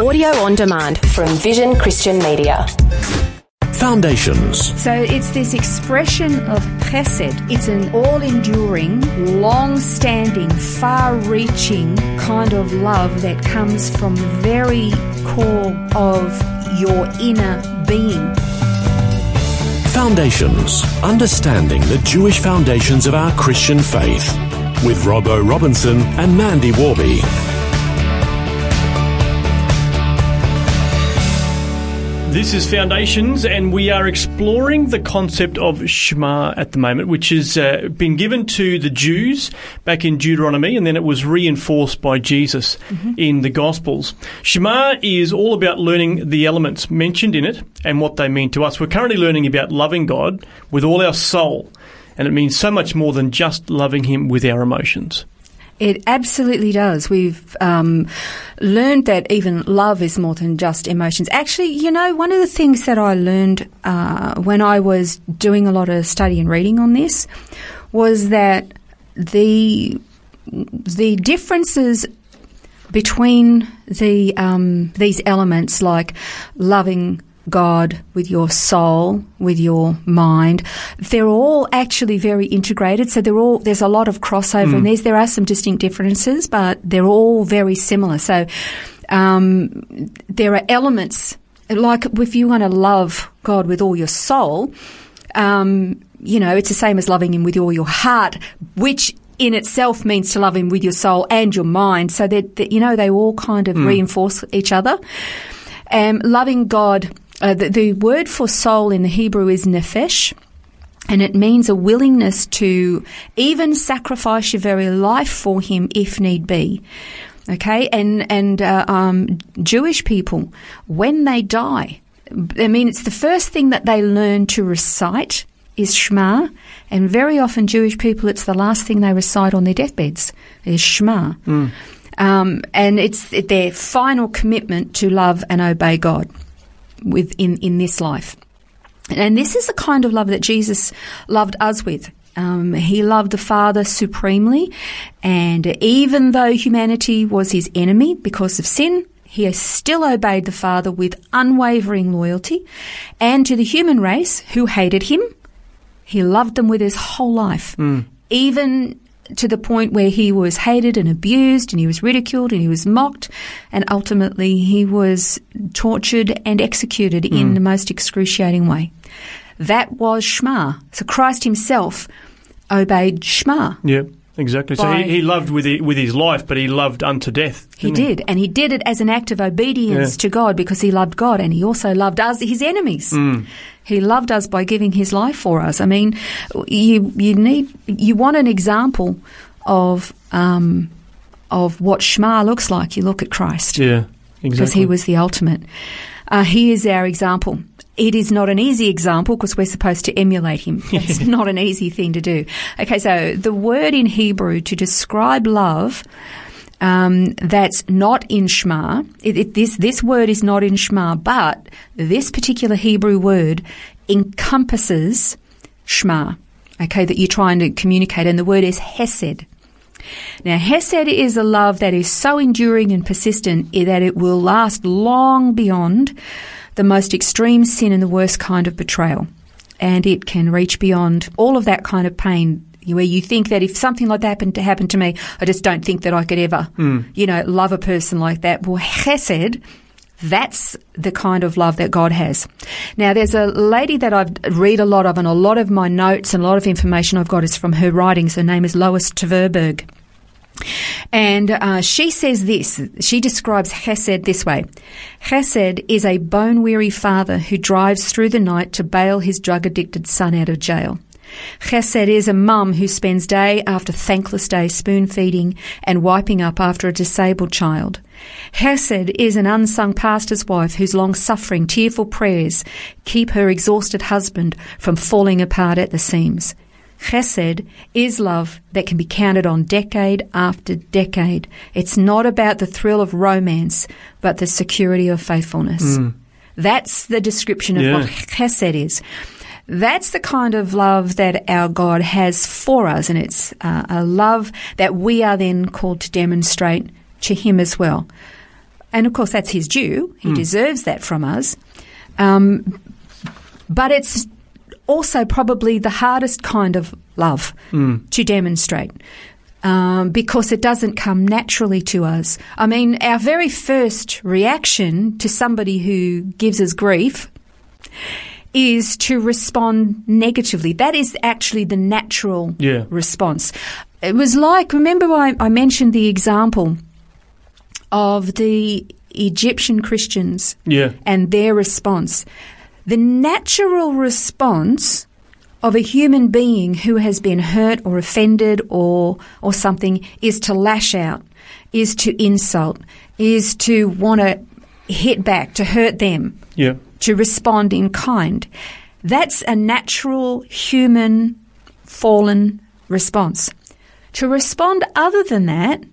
Audio on demand from Vision Christian Media. Foundations. So it's this expression of chesed. It's an all enduring, long standing, far reaching kind of love that comes from the very core of your inner being. Foundations. Understanding the Jewish foundations of our Christian faith. With Robbo Robinson and Mandy Worby. This is Foundations, and we are exploring the concept of Shema at the moment, which has uh, been given to the Jews back in Deuteronomy, and then it was reinforced by Jesus mm-hmm. in the Gospels. Shema is all about learning the elements mentioned in it and what they mean to us. We're currently learning about loving God with all our soul, and it means so much more than just loving Him with our emotions. It absolutely does. We've um, learned that even love is more than just emotions. Actually, you know, one of the things that I learned uh, when I was doing a lot of study and reading on this was that the the differences between the um, these elements, like loving God, with your soul, with your mind. They're all actually very integrated. So they're all, there's a lot of crossover mm. and there's, there are some distinct differences, but they're all very similar. So, um, there are elements, like if you want to love God with all your soul, um, you know, it's the same as loving Him with all your heart, which in itself means to love Him with your soul and your mind. So that, that you know, they all kind of mm. reinforce each other. Um, loving God uh, the, the word for soul in the Hebrew is nefesh. And it means a willingness to even sacrifice your very life for him if need be. Okay, and and uh, um, Jewish people, when they die, I mean, it's the first thing that they learn to recite is Shema, and very often Jewish people, it's the last thing they recite on their deathbeds is Shema, mm. um, and it's their final commitment to love and obey God with in, in this life. And this is the kind of love that Jesus loved us with. Um, he loved the Father supremely, and even though humanity was his enemy because of sin, he still obeyed the Father with unwavering loyalty. And to the human race who hated him, he loved them with his whole life. Mm. Even to the point where he was hated and abused and he was ridiculed and he was mocked and ultimately he was tortured and executed mm. in hmm. the most excruciating way. That was Shema. So Christ himself obeyed Shema. Yeah. Exactly. So he, he loved with with his life, but he loved unto death. He did, and he did it as an act of obedience yeah. to God because he loved God, and he also loved us, his enemies. Mm. He loved us by giving his life for us. I mean, you you need you want an example of um, of what Shema looks like. You look at Christ. Yeah, exactly. Because he was the ultimate. Uh, he is our example. It is not an easy example because we're supposed to emulate him. It's not an easy thing to do. Okay, so the word in Hebrew to describe love um, that's not in Shema. It, it, this this word is not in Shema, but this particular Hebrew word encompasses Shema. Okay, that you're trying to communicate, and the word is Hesed. Now, Hesed is a love that is so enduring and persistent that it will last long beyond the most extreme sin and the worst kind of betrayal. And it can reach beyond all of that kind of pain where you think that if something like that happened to happen to me, I just don't think that I could ever, mm. you know, love a person like that. Well, chesed, that's the kind of love that God has. Now, there's a lady that I read a lot of, and a lot of my notes and a lot of information I've got is from her writings. Her name is Lois Tverberg. And uh, she says this, she describes Chesed this way. Chesed is a bone weary father who drives through the night to bail his drug addicted son out of jail. Chesed is a mum who spends day after thankless day spoon feeding and wiping up after a disabled child. Chesed is an unsung pastor's wife whose long suffering, tearful prayers keep her exhausted husband from falling apart at the seams. Chesed is love that can be counted on decade after decade. It's not about the thrill of romance, but the security of faithfulness. Mm. That's the description of yeah. what chesed is. That's the kind of love that our God has for us, and it's uh, a love that we are then called to demonstrate to Him as well. And of course, that's his due. He deserves that from us. Um, but it's also probably the hardest kind of love to demonstrate. Um, because it doesn't come naturally to us. I mean, our very first reaction to somebody who gives us grief is to respond negatively. That is actually the natural Yeah. response. It was like, remember I, I mentioned the example of the Egyptian Christians Yeah. and their response. The natural response of a human being who has been hurt or offended or or something is to lash out, is to insult, is to want to hit back, to hurt them, Yeah. To respond in kind. That's a natural human fallen response. To respond other than that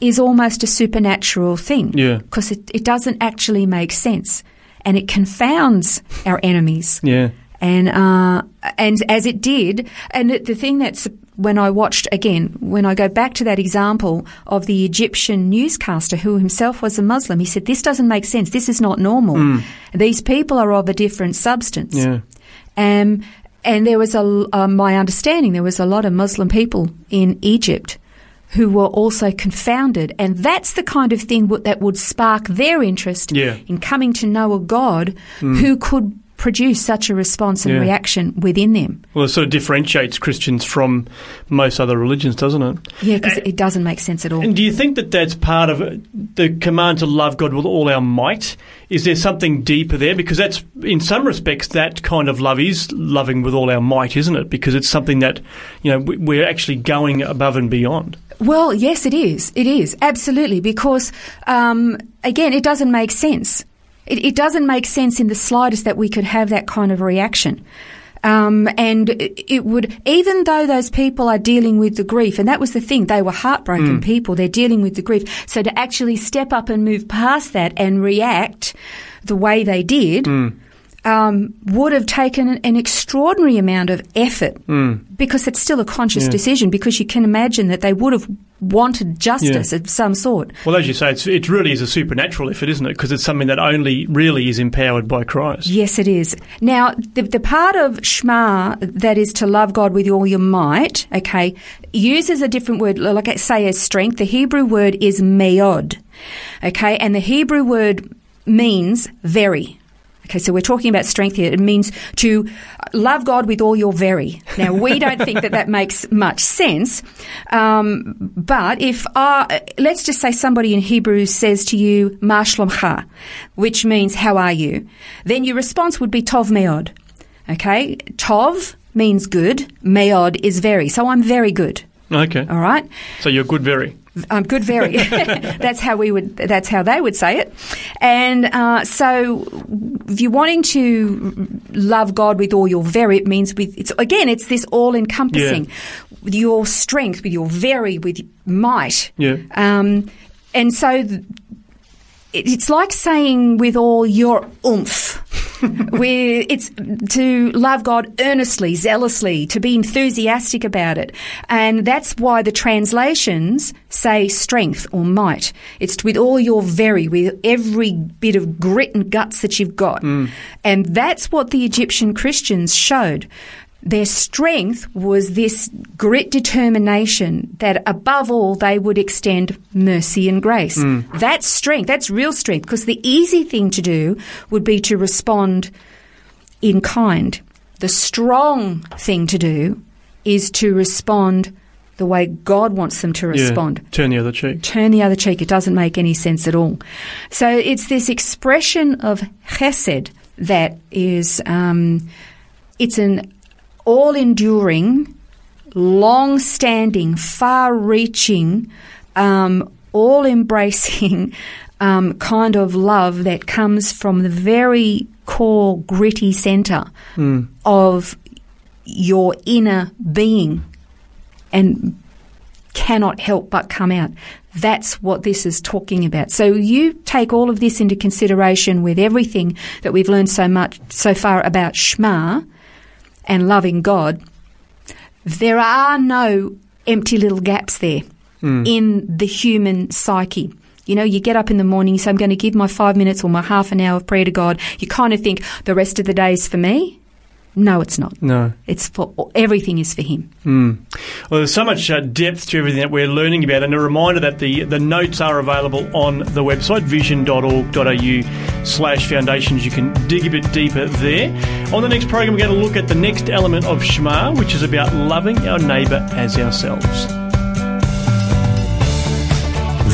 is almost a supernatural thing. Yeah. Because it, it doesn't actually make sense. And it confounds our enemies. Yeah. And uh, and as it did, and the, the thing that's when I watched again, when I go back to that example of the Egyptian newscaster who himself was a Muslim, he said, "This doesn't make sense. This is not normal. These people are of a different substance." Yeah. Um, and there was a, uh, my understanding, there was a lot of Muslim people in Egypt who were also confounded, and that's the kind of thing w- that would spark their interest Yeah. in coming to know a God who could produce such a response and Yeah. reaction within them. Well, it sort of differentiates Christians from most other religions, doesn't it? Yeah, because it doesn't make sense at all. And do you think that that's part of the command to love God with all our might? Is there something deeper there? Because that's, in some respects, that kind of love is loving with all our might, isn't it? Because it's something that, you know, we- we're actually going above and beyond. Well, yes, it is. It is absolutely because um, again, it doesn't make sense. It, it doesn't make sense in the slightest that we could have that kind of reaction. Um, and it it would, even though those people are dealing with the grief, and that was the thing, they were heartbroken people, they're dealing with the grief. So to actually step up and move past that and react the way they did, um, would have taken an extraordinary amount of effort because it's still a conscious Yeah. decision because you can imagine that they would have wanted justice of some sort. Well, as you say, it's, it really is a supernatural effort, isn't it? Because it's something that only really is empowered by Christ. Yes, it is. Now, the, the part of Shema that is to love God with all your might, okay, uses a different word, like I say as strength. The Hebrew word is meod, okay, and the Hebrew word means very. Okay, so we're talking about strength here. It means to love God with all your very. Now, we don't think that that makes much sense, um, but if uh, let's just say somebody in Hebrew says to you Marshlomcha, which means "How are you?" then your response would be "Tov meod." Okay, Tov means good. Meod is very. So I'm very good. Okay. All right. So you're good, very. Um, good, very. that's how we would. That's how they would say it. And uh, so, if you're wanting to love God with all your very, it means with. It's again, it's this all-encompassing, with your strength, with your very, with might. Yeah. Um, and so. th- It's like saying with all your oomph. Where it's to love God earnestly, zealously, to be enthusiastic about it. And that's why the translations say strength or might. It's with all your very, with every bit of grit and guts that you've got. Mm. And that's what the Egyptian Christians showed. Their strength was this grit determination that above all they would extend mercy and grace. That's strength. That's real strength because the easy thing to do would be to respond in kind. The strong thing to do is to respond the way God wants them to respond Yeah. Turn the other cheek. turn the other cheek. It doesn't make any sense at all. So it's this expression of chesed that is, um, it's an all enduring, long standing, far reaching, um, all embracing um, kind of love that comes from the very core, gritty center of your inner being and cannot help but come out. That's what this is talking about. So you take all of this into consideration with everything that we've learned so much so far about Shema and loving God. There are no empty little gaps there hmm. in the human psyche. You know, you get up in the morning, you say, I'm going to give my five minutes or my half an hour of prayer to God. You kind of think the rest of the day is for me. No, it's not. No. It's for everything is for Him. Mm. Well, there's so much uh, depth to everything that we're learning about, and a reminder that the, the notes are available on the website vision.org.au slash foundations. You can dig a bit deeper there. On the next program, we're going to look at the next element of Shema, which is about loving our neighbour as ourselves.